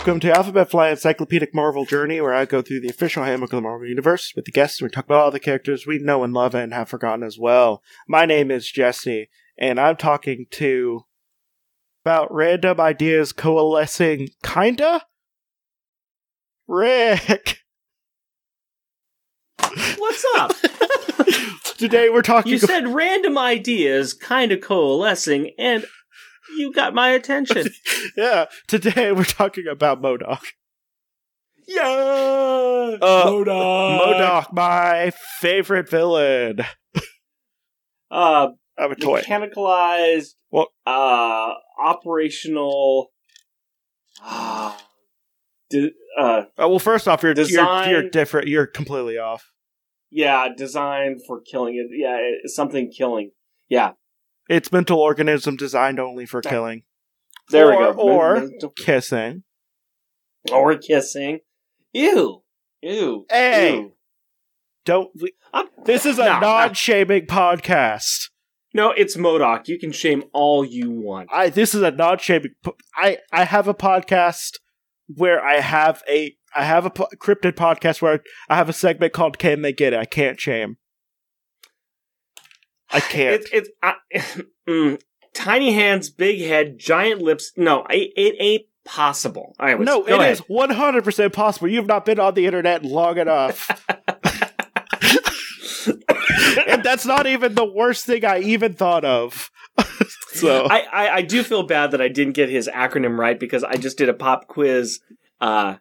Welcome to Alphabet Flight Encyclopedic Marvel Journey, where I go through the official handbook of the Marvel Universe with the guests. And we talk about all the characters we know and love and have forgotten as well. My name is Jesse, and I'm talking to about random ideas coalescing, kinda. Rick. What's up? Today we're talking. You said random ideas kind of coalescing, and you got my attention. yeah. Today we're talking about MODOK. Yeah, Uh, MODOK. MODOK, my favorite villain. Uh, I have a toy. mechanicalized. Well- uh, operational. Uh, de- uh, Oh, well, first off, you're, you're you're different. You're completely off. yeah, designed for killing it. Yeah, something killing. Yeah, It's mental organism designed only for killing, there Or- we go. or- mental- kissing. or kissing. Ew, ew. Hey. ew. Don't. We, I'm- this is a No, no. non-shaming podcast. No, it's MODOK. You can shame all you want. I. This is a non-shaming. po- I. I have a podcast where I have a. I have a po- cryptid podcast where I have a segment called "Can They Get It?" I can't shame. I can't. It's it's I mm, tiny hands, big head, giant lips. No, it, it ain't possible. All right, no, it is one hundred percent possible. You've not been on the internet long enough. and that's not even the worst thing I even thought of. so I, I I do feel bad that I didn't get his acronym right because I just did a pop quiz, uh,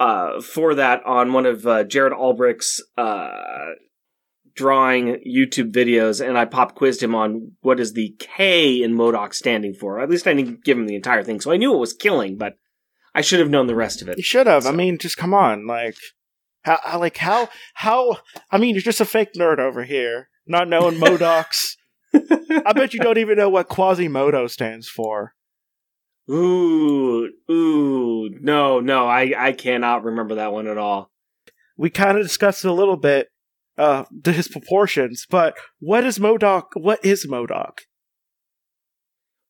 uh, for that on one of uh, Jared Albrecht's uh drawing YouTube videos, and I pop quizzed him on what is the K in MODOK standing for. At least I didn't give him the entire thing, so I knew it was killing, but I should have known the rest of it. you should have. I mean, just come on, like how, how, like how, how? I mean, you're just a fake nerd over here, not knowing MODOKs. I bet you don't even know what Quasimodo stands for. Ooh, ooh, no, no, I, I cannot remember that one at all. We kind of discussed it a little bit, uh, to his proportions, but what is MODOK? What is MODOK?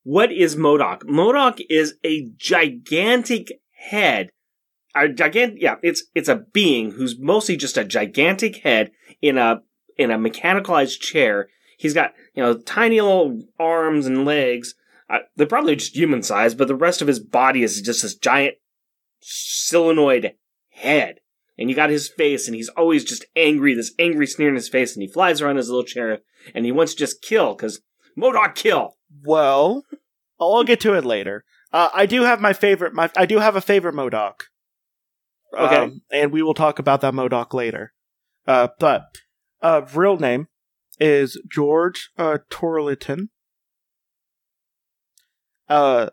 What is MODOK? MODOK is a gigantic head. A gigant, yeah, it's it's a being who's mostly just a gigantic head in a in a mechanicalized chair. He's got you know tiny little arms and legs. Uh, they're probably just human size, but the rest of his body is just this giant solenoid head. And you got his face, and he's always just angry, this angry sneer in his face, and he flies around his little chair, and he wants to just kill, because MODOK kill. Well, I'll get to it later. Uh, I do have my favorite. My I do have a favorite MODOK. Okay. Um, and we will talk about that MODOK later. Uh, but uh, real name is George uh, Tarleton. Uh,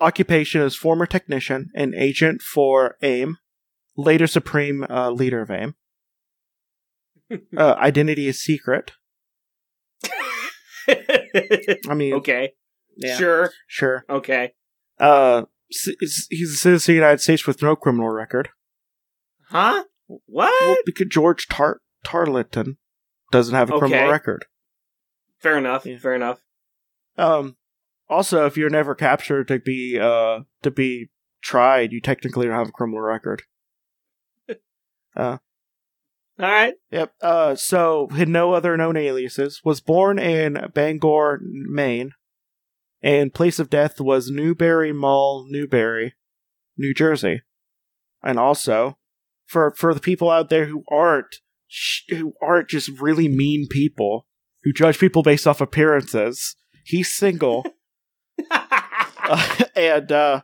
occupation is former technician and agent for AIM, later supreme uh, leader of AIM. uh, identity is secret. I mean, okay. yeah, Sure. sure. Okay. Uh, he's a citizen of the United States with no criminal record. Huh? What? Well, because George Tar- Tarleton doesn't have a criminal Okay. record. Fair enough. Yeah. Fair enough. Um, also, if you're never captured to be uh to be tried, you technically don't have a criminal record. All right. Yep. Uh, so had no other known aliases. Was born in Bangor, Maine, and place of death was Newberry Mall, Newberry, New Jersey. And also, for for the people out there who aren't sh- who aren't just really mean people who judge people based off appearances, he's single uh, and uh,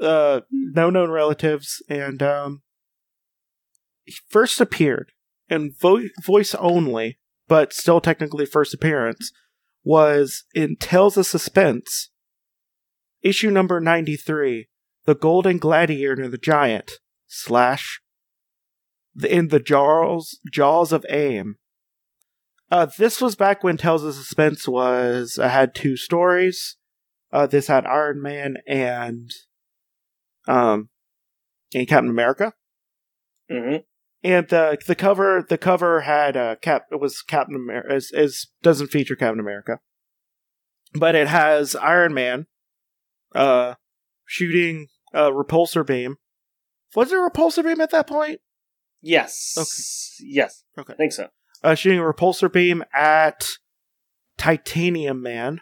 uh, no known relatives, and um, first appeared in vo- voice only, but still technically first appearance was in Tales of Suspense, issue number ninety three, the Golden Gladiator and the Giant slash in the jaws jaws of AIM. Uh, this was back when Tales of Suspense was uh, had two stories. Uh, this had Iron Man and um and Captain America. hmm And the the cover the cover had uh cap it was Captain America is, is doesn't feature Captain America. But it has Iron Man uh shooting a repulsor beam. Was there a repulsor beam at that point? Yes. Okay. Yes. Okay. I think so. Uh, shooting a repulsor beam at Titanium Man,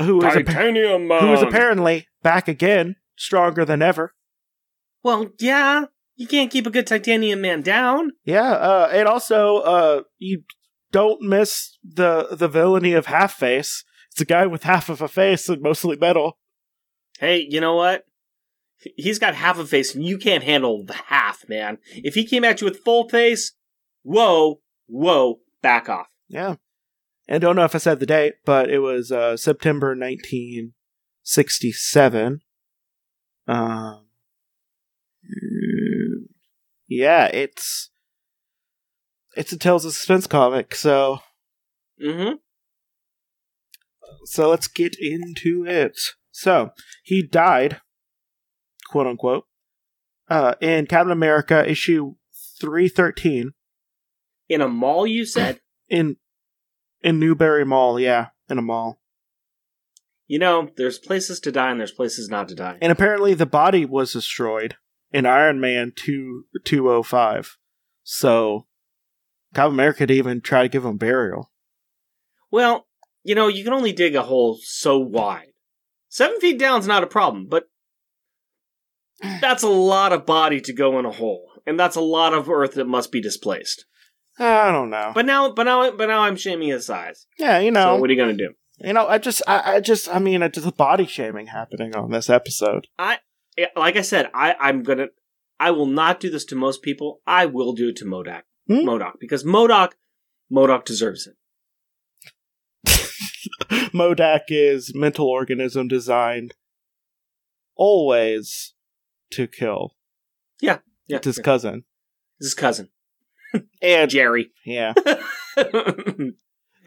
who is, appa- Titanium who is apparently back again, stronger than ever. Well, yeah. You can't keep a good Titanium Man down. Yeah, uh, and also, uh, you don't miss the the villainy of Half Face. It's a guy with half of a face and mostly metal. Hey, you know what? He's got half a face, and you can't handle the half, man. If he came at you with full face, whoa, whoa, back off. Yeah, and don't know if I said the date, but it was uh, September 1967. Um, yeah, it's it's a Tales of Suspense comic, so Mm-hmm. so let's get into it. So he died, quote unquote, uh, in Captain America issue three thirteen In a mall, you said? in in Newberry Mall. Yeah, in a mall, you know, there's places to die and there's places not to die. and apparently the body was destroyed in Iron Man two two oh five. So Captain America didn't even try to give him burial. Well, you know, you can only dig a hole so wide. Seven feet down's not a problem, but that's a lot of body to go in a hole, and that's a lot of earth that must be displaced. I don't know, But now, but now, but now, I'm shaming his size. yeah, you know, So what are you gonna do? you know, I just, I, I just, I mean, it's just body shaming happening on this episode. Yeah, Like I said, I, I'm gonna, I will not do this to most people. I will do it to MODOK, Hmm? MODOK, because MODOK, MODOK deserves it. MODOK is mental organism designed always to kill. Yeah, It's his yeah. cousin. His cousin And Jerry, yeah.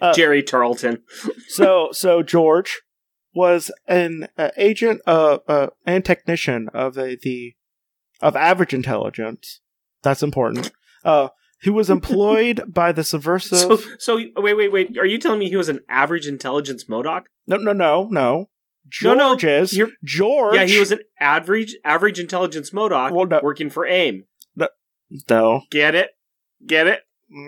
Uh, Jerry Tarleton. So so George was an uh, agent uh, uh and technician of the, the of average intelligence. That's important. Uh who was employed by the subversive So, so wait, wait, wait. Are you telling me he was an average intelligence MODOK? No no no no. No, no, George is you're- George Yeah, he was an average average intelligence MODOK Well, no. working for AIM. no. no. Get it? Get it?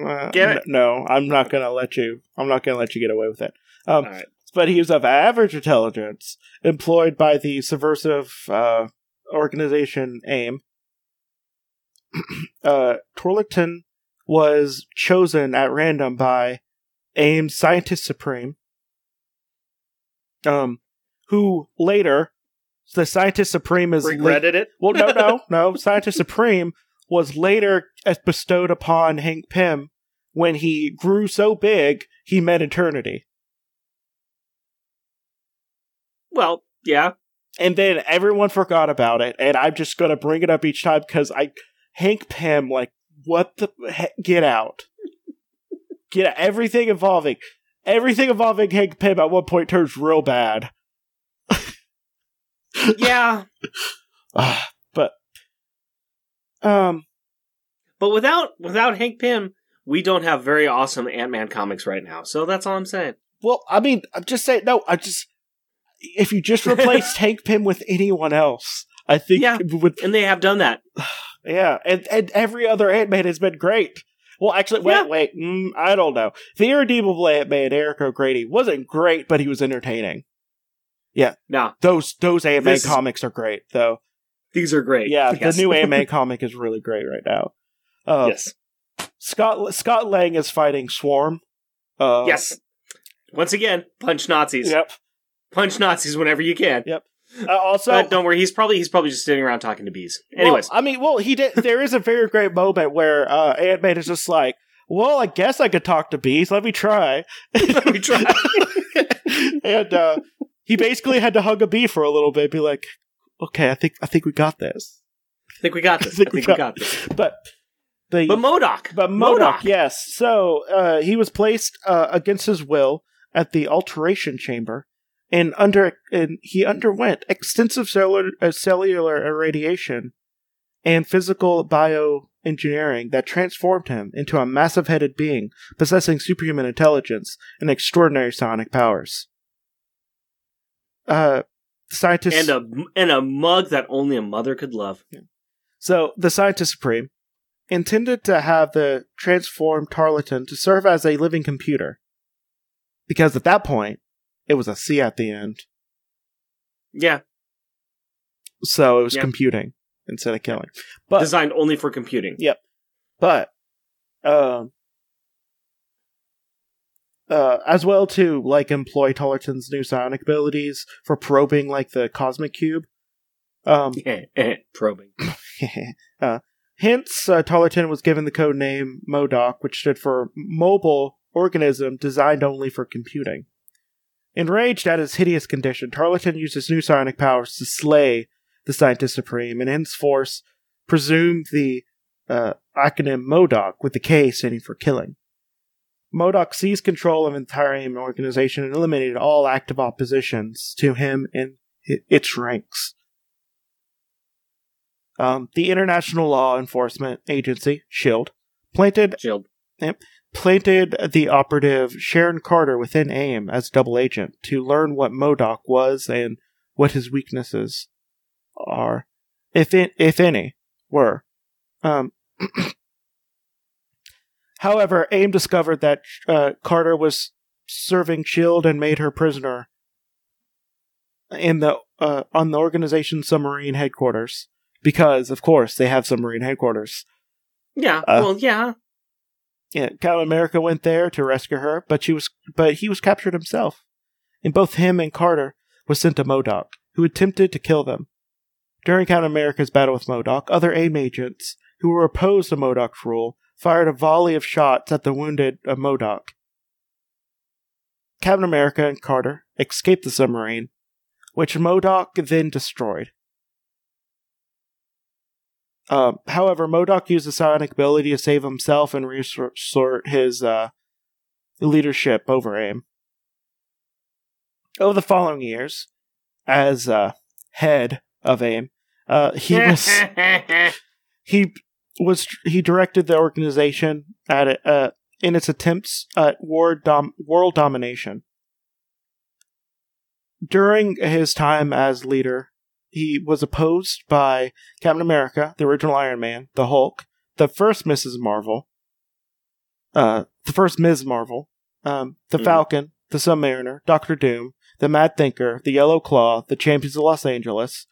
Uh, Get it? No, I'm not gonna let you. I'm not gonna let you get away with it. Um, All right. But he was of average intelligence, employed by the subversive uh, organization AIM. uh, Torlington was chosen at random by AIM's scientist supreme, um, who later the scientist supreme is la- Regretted it? well, no, no, no. Scientist Supreme was later bestowed upon Hank Pym when he grew so big he met eternity. Well, yeah. And then everyone forgot about it, and I'm just gonna bring it up each time because I Hank Pym, like, what the heck? Get out! Get out. everything involving everything involving Hank Pym at one point turns real bad. Yeah. Ah, but um, but without without Hank Pym, we don't have very awesome Ant Man comics right now. So that's all I'm saying. Well, I mean, I'm just saying. No, I just if you just replace Hank Pym with anyone else, I think Yeah. And they have done that. Yeah, and and every other Ant Man has been great. Well, actually, wait, Yeah. wait. Mm, I don't know. The irredeemable Ant Man, Eric O'Grady, wasn't great, but he was entertaining. Now, Those those Ant Man comics are great, though. these are great. Yeah, Yes. the new Ant Man comic is really great right now. Uh, yes. Scott Scott Lang is fighting Swarm. Uh, yes. Once again, punch Nazis. Yep. Punch Nazis whenever you can. Yep. Uh, also, but don't worry, he's probably he's probably just sitting around talking to bees. Anyways, Well, I mean, well, he did. There is a very great moment where uh, Ant Man is just like, "Well, I guess I could talk to bees. Let me try." let me try. and uh, he basically had to hug a bee for a little bit, be like, "Okay, I think I think we got this." I think we got this. I think we got this. But the But MODOK. but MODOK, yes. So uh, he was placed uh, against his will at the alteration chamber, and under and he underwent extensive cellular, uh, cellular irradiation and physical bioengineering that transformed him into a massive-headed being possessing superhuman intelligence and extraordinary psionic powers. Uh, scientists and a and a mug that only a mother could love. So the scientist supreme intended to have the transformed Tarleton to serve as a living computer. Because at that point, it was a C at the end. Yeah, So it was Yeah. computing instead of killing. But designed only for computing. Yep. But um uh, as well to like employ Tarleton's new psionic abilities for probing like the cosmic cube. Um, Probing. uh, hence, uh, Tarleton was given the code name MODOK, which stood for Mobile Organism Designed Only for Computing. Enraged at his hideous condition, Tarleton used his new psionic powers to slay the Scientist Supreme, and henceforth presumed the uh, acronym MODOK, with the K standing for killing. MODOK seized control of the entire organization and eliminated all active oppositions to him in its ranks. Um, the International Law Enforcement Agency, SHIELD, planted Shield. Planted the operative Sharon Carter within AIM as double agent to learn what MODOK was and what his weaknesses are, if it, if any, were. Um, however, AIM discovered that uh, Carter was serving Shield and made her prisoner in the uh, on the organization's submarine headquarters because, of course, they have submarine headquarters. Yeah. Uh, well, yeah. Yeah, Captain America went there to rescue her, but she was but he was captured himself. And both him and Carter was sent to MODOK, who attempted to kill them. During Captain America's battle with MODOK, other AIM agents who were opposed to MODOK's rule fired a volley of shots at the wounded uh, MODOK. Captain America and Carter escaped the submarine, which MODOK then destroyed. Um, however, MODOK used the psionic ability to save himself and reassert his uh, leadership over AIM. Over the following years, as uh, head of AIM, uh, he was he was he directed the organization at it, uh, in its attempts at war dom- world domination. During his time as leader, he was opposed by Captain America, the original Iron Man, the Hulk, the first Mrs. Marvel, uh, the first Ms. Marvel, um, the Mhm. Falcon, the Submariner, Doctor Doom, the Mad Thinker, the Yellow Claw, the Champions of Los Angeles,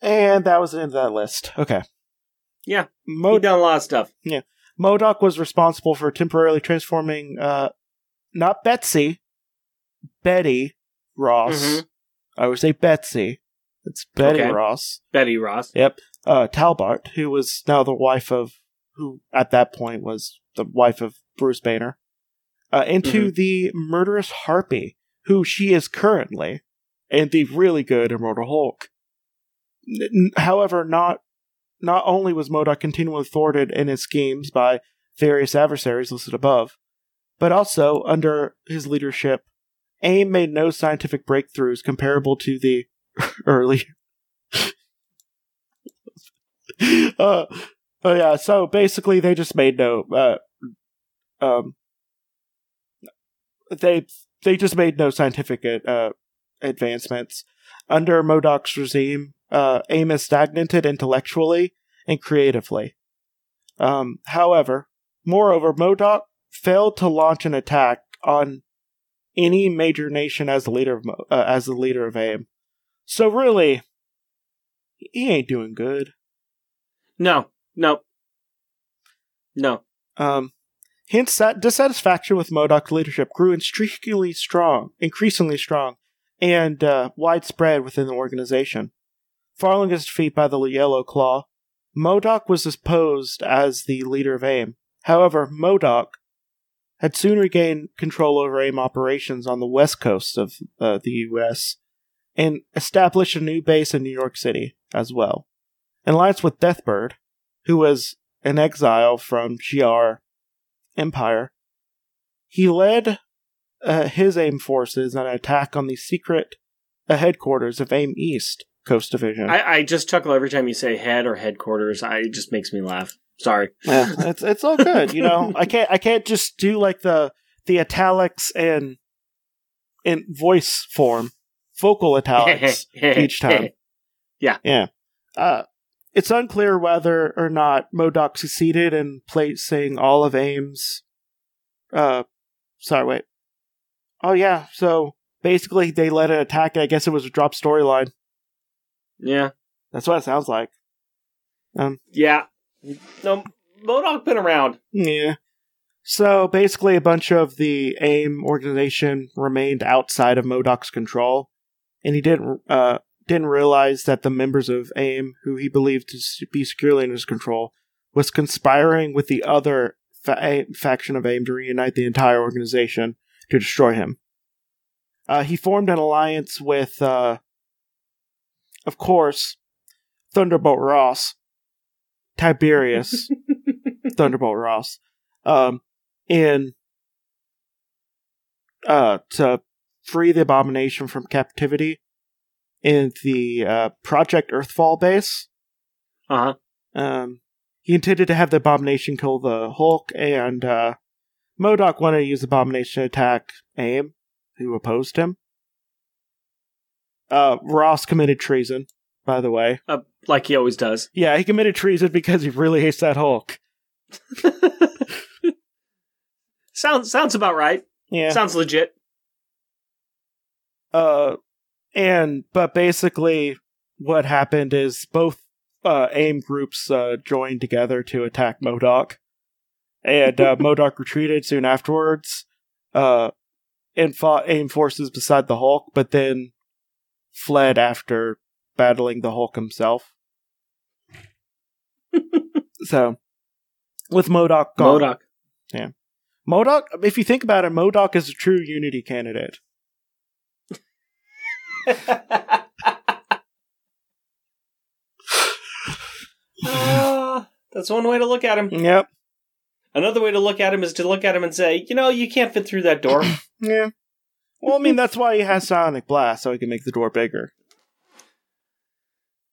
and that was the end of that list. Okay. Yeah. Mo- He done a lot of stuff. Yeah. MODOK was responsible for temporarily transforming, uh, not Betsy, Betty Ross. Mhm. I would say Betsy. It's Betty Okay. Ross. Betty Ross. Yep. Uh, Talbot, who was now the wife of, who at that point was the wife of Bruce Banner, uh, into the murderous Harpy, who she is currently, and the really good Immortal Hulk. N- however, not not only was MODOK continually thwarted in his schemes by various adversaries listed above, but also under his leadership, AIM made no scientific breakthroughs comparable to the early. uh, oh yeah, so basically they just made no. Uh, um, they they just made no scientific uh, advancements under MODOK's regime. Uh, AIM is stagnated intellectually and creatively. Um, however, moreover, MODOK failed to launch an attack on any major nation as the leader of uh, as the leader of AIM. So really, he ain't doing good. No. No. No. Um, hence, that dissatisfaction with MODOK's leadership grew increasingly strong, increasingly strong, and uh, widespread within the organization. Following his defeat by the Yellow Claw, MODOK was deposed as the leader of AIM. However, MODOK had soon regained control over AIM operations on the west coast of uh, the U.S. and established a new base in New York City as well. In alliance with Deathbird, who was in exile from Shi'ar Empire, he led uh, his AIM forces on an attack on the secret uh, headquarters of AIM East Coast Division. I, I just chuckle every time you say head or headquarters. I, it just makes me laugh. Sorry. yeah, it's it's all good, you know. I can't I can't just do like the the italics and in voice form vocal italics each time. Yeah. Yeah. Uh, it's unclear whether or not MODOK succeeded in placing all of AIM's. Uh, sorry, wait. Oh, yeah. So basically, they led an attack. I guess it was a drop storyline. Yeah. That's what it sounds like. Um, Yeah. No, MODOK been around. yeah. So basically, a bunch of the AIM organization remained outside of MODOK's control, and he didn't uh, didn't realize that the members of AIM, who he believed to be securely in his control, was conspiring with the other fa- A- faction of AIM to reunite the entire organization to destroy him. Uh, he formed an alliance with, uh, of course, Thunderbolt Ross, Tiberius Thunderbolt Ross, um, in uh, to free the abomination from captivity in the uh, Project Earthfall base. Uh huh. Um, he intended to have the abomination kill the Hulk, and uh, MODOK wanted to use the abomination to attack AIM, who opposed him. Uh, Ross committed treason, by the way. Uh, like he always does. Yeah, he committed treason because he really hates that Hulk. sounds sounds about right. Yeah. Sounds legit. Uh, and but basically, what happened is both uh, AIM groups uh, joined together to attack MODOK, and uh, MODOK retreated soon afterwards. Uh, and fought AIM forces beside the Hulk, but then fled after battling the Hulk himself. So, with MODOK gone, MODOK. Yeah. MODOK, if you think about it, MODOK is a true Unity candidate. Ah, that's one way to look at him. Yep. Another way to look at him is to look at him and say, you know, you can't fit through that door. Yeah. Well, I mean, that's why he has Sonic Blast, so he can make the door bigger.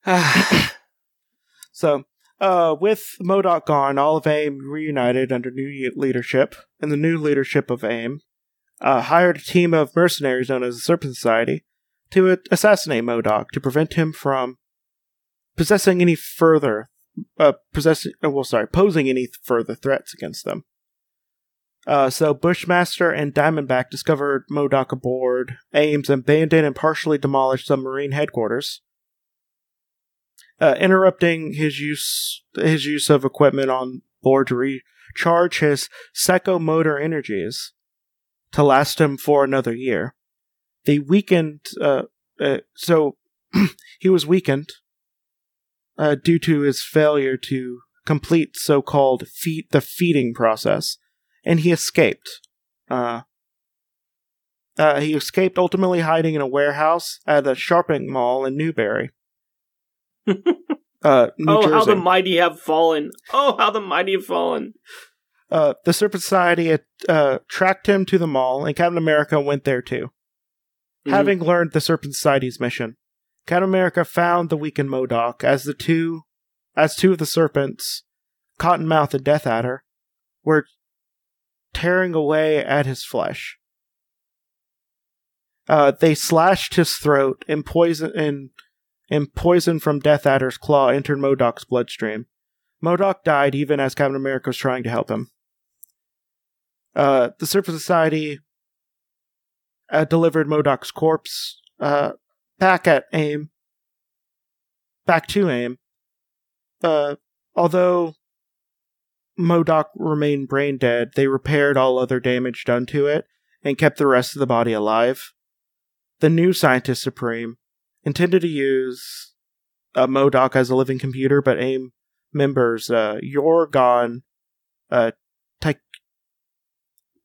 So, uh, with MODOK gone, all of AIM reunited under new leadership, and the new leadership of AIM uh, hired a team of mercenaries known as the Serpent Society to assassinate MODOK to prevent him from possessing any further, uh, possessing, uh, well, sorry, posing any further threats against them. Uh, so Bushmaster and Diamondback discovered MODOK aboard AIM's abandoned and partially demolished submarine headquarters uh, interrupting his use his use of equipment on board to recharge his psychomotor energies to last him for another year. They weakened, uh, uh, so he was weakened uh, due to his failure to complete so-called feed the feeding process, and he escaped. Uh, uh, he escaped, ultimately hiding in a warehouse at a shopping mall in Newbury. Uh, oh, Jersey. how the mighty have fallen. Oh, how the mighty have fallen. uh, the Serpent Society uh, tracked him to the mall, and Captain America went there too. Mhm. Having learned the Serpent Society's mission, Captain America found the weakened MODOK as the two, as two of the serpents, Cottonmouth and Death Adder, were tearing away at his flesh. Uh, they slashed his throat, and poison and, and poison from Death Adder's claw entered MODOK's bloodstream. MODOK died even as Captain America was trying to help him. Uh, the Surface Society uh, delivered MODOK's corpse uh, back at AIM, back to AIM. Uh, although MODOK remained brain dead, they repaired all other damage done to it and kept the rest of the body alive. The new Scientist Supreme intended to use uh, MODOK as a living computer, but AIM members uh, Yorgon, uh, Ta-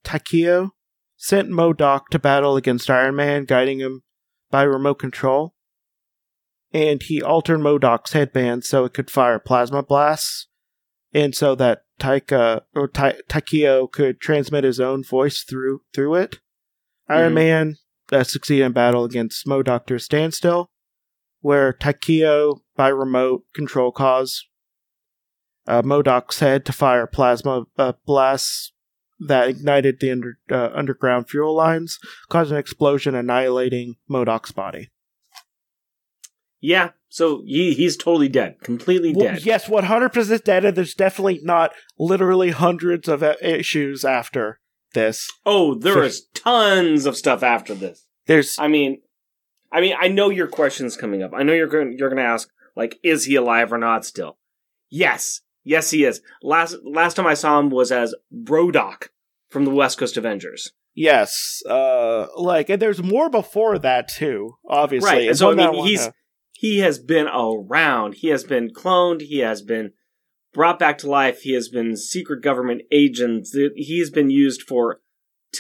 Takeo sent MODOK to battle against Iron Man, guiding him by remote control. And he altered MODOK's headband so it could fire plasma blasts, and so that Taika or Ta- Takeo could transmit his own voice through through it. Iron Mhm. Man uh, succeeded in battle against MODOK to a standstill, where Takeo, by remote control, caused uh, MODOK's head to fire plasma uh, blasts that ignited the under, uh, underground fuel lines, causing an explosion, annihilating MODOK's body. Yeah, so he, he's totally dead, completely Well, dead. yes, 100% dead, and there's definitely not literally hundreds of issues after this. Oh, there is tons of stuff after this. There's I mean, I mean, I know your question's coming up. I know you're going you're going to ask like, is he alive or not still? Yes, yes, he is. Last last time I saw him was as Brodock from the West Coast Avengers. yes, uh, like, and there's more before that too. Obviously, Right, and so, I mean, he's- He has been around. He has been cloned. He has been brought back to life. He has been secret government agent. He's been used for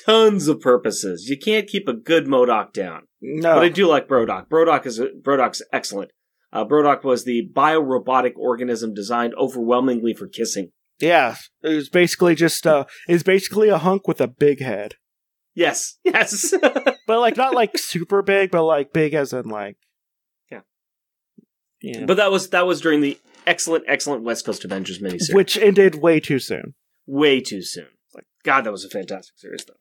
tons of purposes. You can't keep a good MODOK down. no, But I do like Brodock. Brodock is Brodock's excellent. Uh, Brodock was the biorobotic organism designed overwhelmingly for kissing. yeah, it was basically just uh, it's basically a hunk with a big head, Yes, yes. but like not like super big, but like big as in like, Yeah. yeah, but that was that was during the excellent, excellent West Coast Avengers miniseries. which ended way too soon. way too soon. Like God, that was a fantastic series though.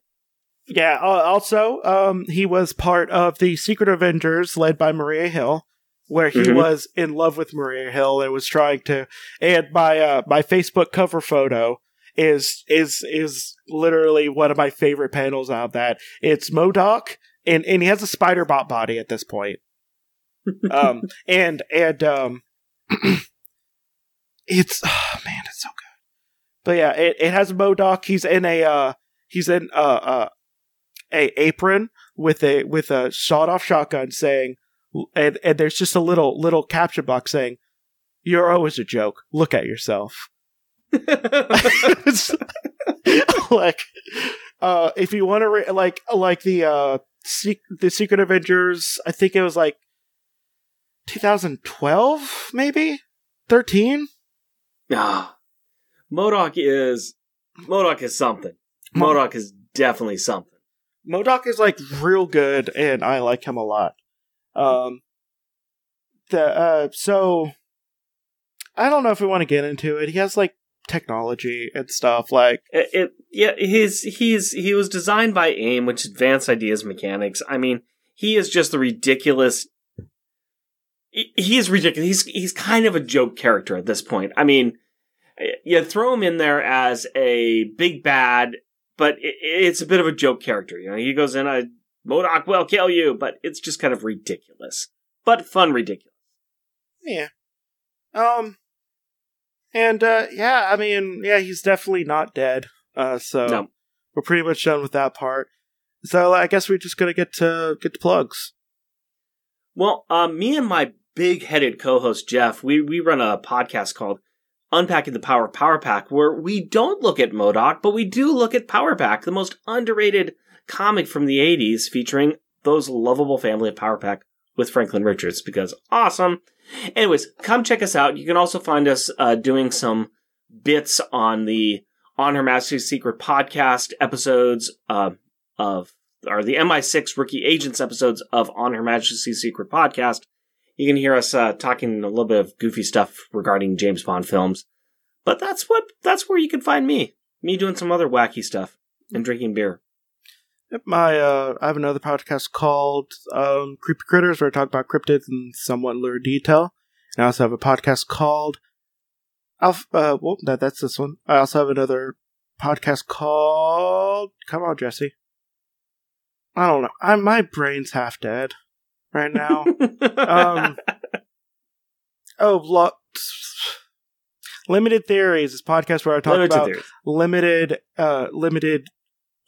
Yeah. Uh, also, um, he was part of the Secret Avengers, led by Maria Hill, where he Mhm. was in love with Maria Hill and was trying to. And my uh, my Facebook cover photo is is is literally one of my favorite panels out of that. It's MODOK, and and he has a spider bot body at this point. um, and and um, it's oh, man, it's so good. But yeah, it, it has MODOK. He's in a uh, he's in uh, uh a apron with a with a shot off shotgun saying and and there's just a little little caption box saying you're always a joke look at yourself like uh if you want to re- like like the uh Se- the secret avengers i think it was like 2012 maybe 13 ah, MODOK is MODOK is something. MODOK is definitely something. MODOK is like real good, and I like him a lot. Um, the uh, so I don't know if we want to get into it. He has like technology and stuff. Like It, it yeah, his he's he was designed by AIM, which Advanced Ideas Mechanics. I mean, he is just the ridiculous. He- is ridiculous. He's he's kind of a joke character at this point. I mean, you throw him in there as a big bad, but it, it's a bit of a joke character. You know, he goes in, "I MODOK will kill you," but it's just kind of ridiculous, but fun ridiculous. yeah, um, and uh, yeah, I mean, yeah, he's definitely not dead. Uh, so No. we're pretty much done with that part. So I guess we're just gonna get to get to plugs. Well, um, me and my big-headed co-host Jeff, we we run a podcast called Unpacking the Power Power Pack, where we don't look at MODOK, but we do look at Power Pack, the most underrated comic from the '80s, featuring those lovable family of Power Pack with Franklin Richards. Because awesome. Anyways, come check us out. You can also find us uh, doing some bits on the On Her Majesty's Secret podcast episodes uh, of are the MI6 Rookie Agents episodes of On Her Majesty's Secret podcast. You can hear us uh, talking a little bit of goofy stuff regarding James Bond films. But that's what that's where you can find me. Me doing some other wacky stuff and drinking beer. My uh, I have another podcast called um, Creepy Critters where I talk about cryptids in somewhat lurid detail. And I also have a podcast called Alpha. Uh, well, that, that's this one. I also have another podcast called. Come on, Jesse. I don't know. I my brain's half dead right now. um, oh, lo- limited theories. This podcast where I talk Limited about theories. limited uh limited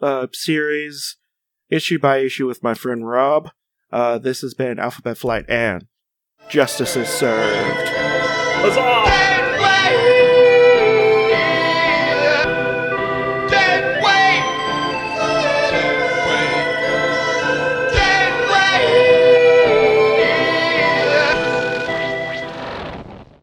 uh series issue by issue with my friend Rob. Uh this has been Alphabet Flight and Justice is served. Huzzah!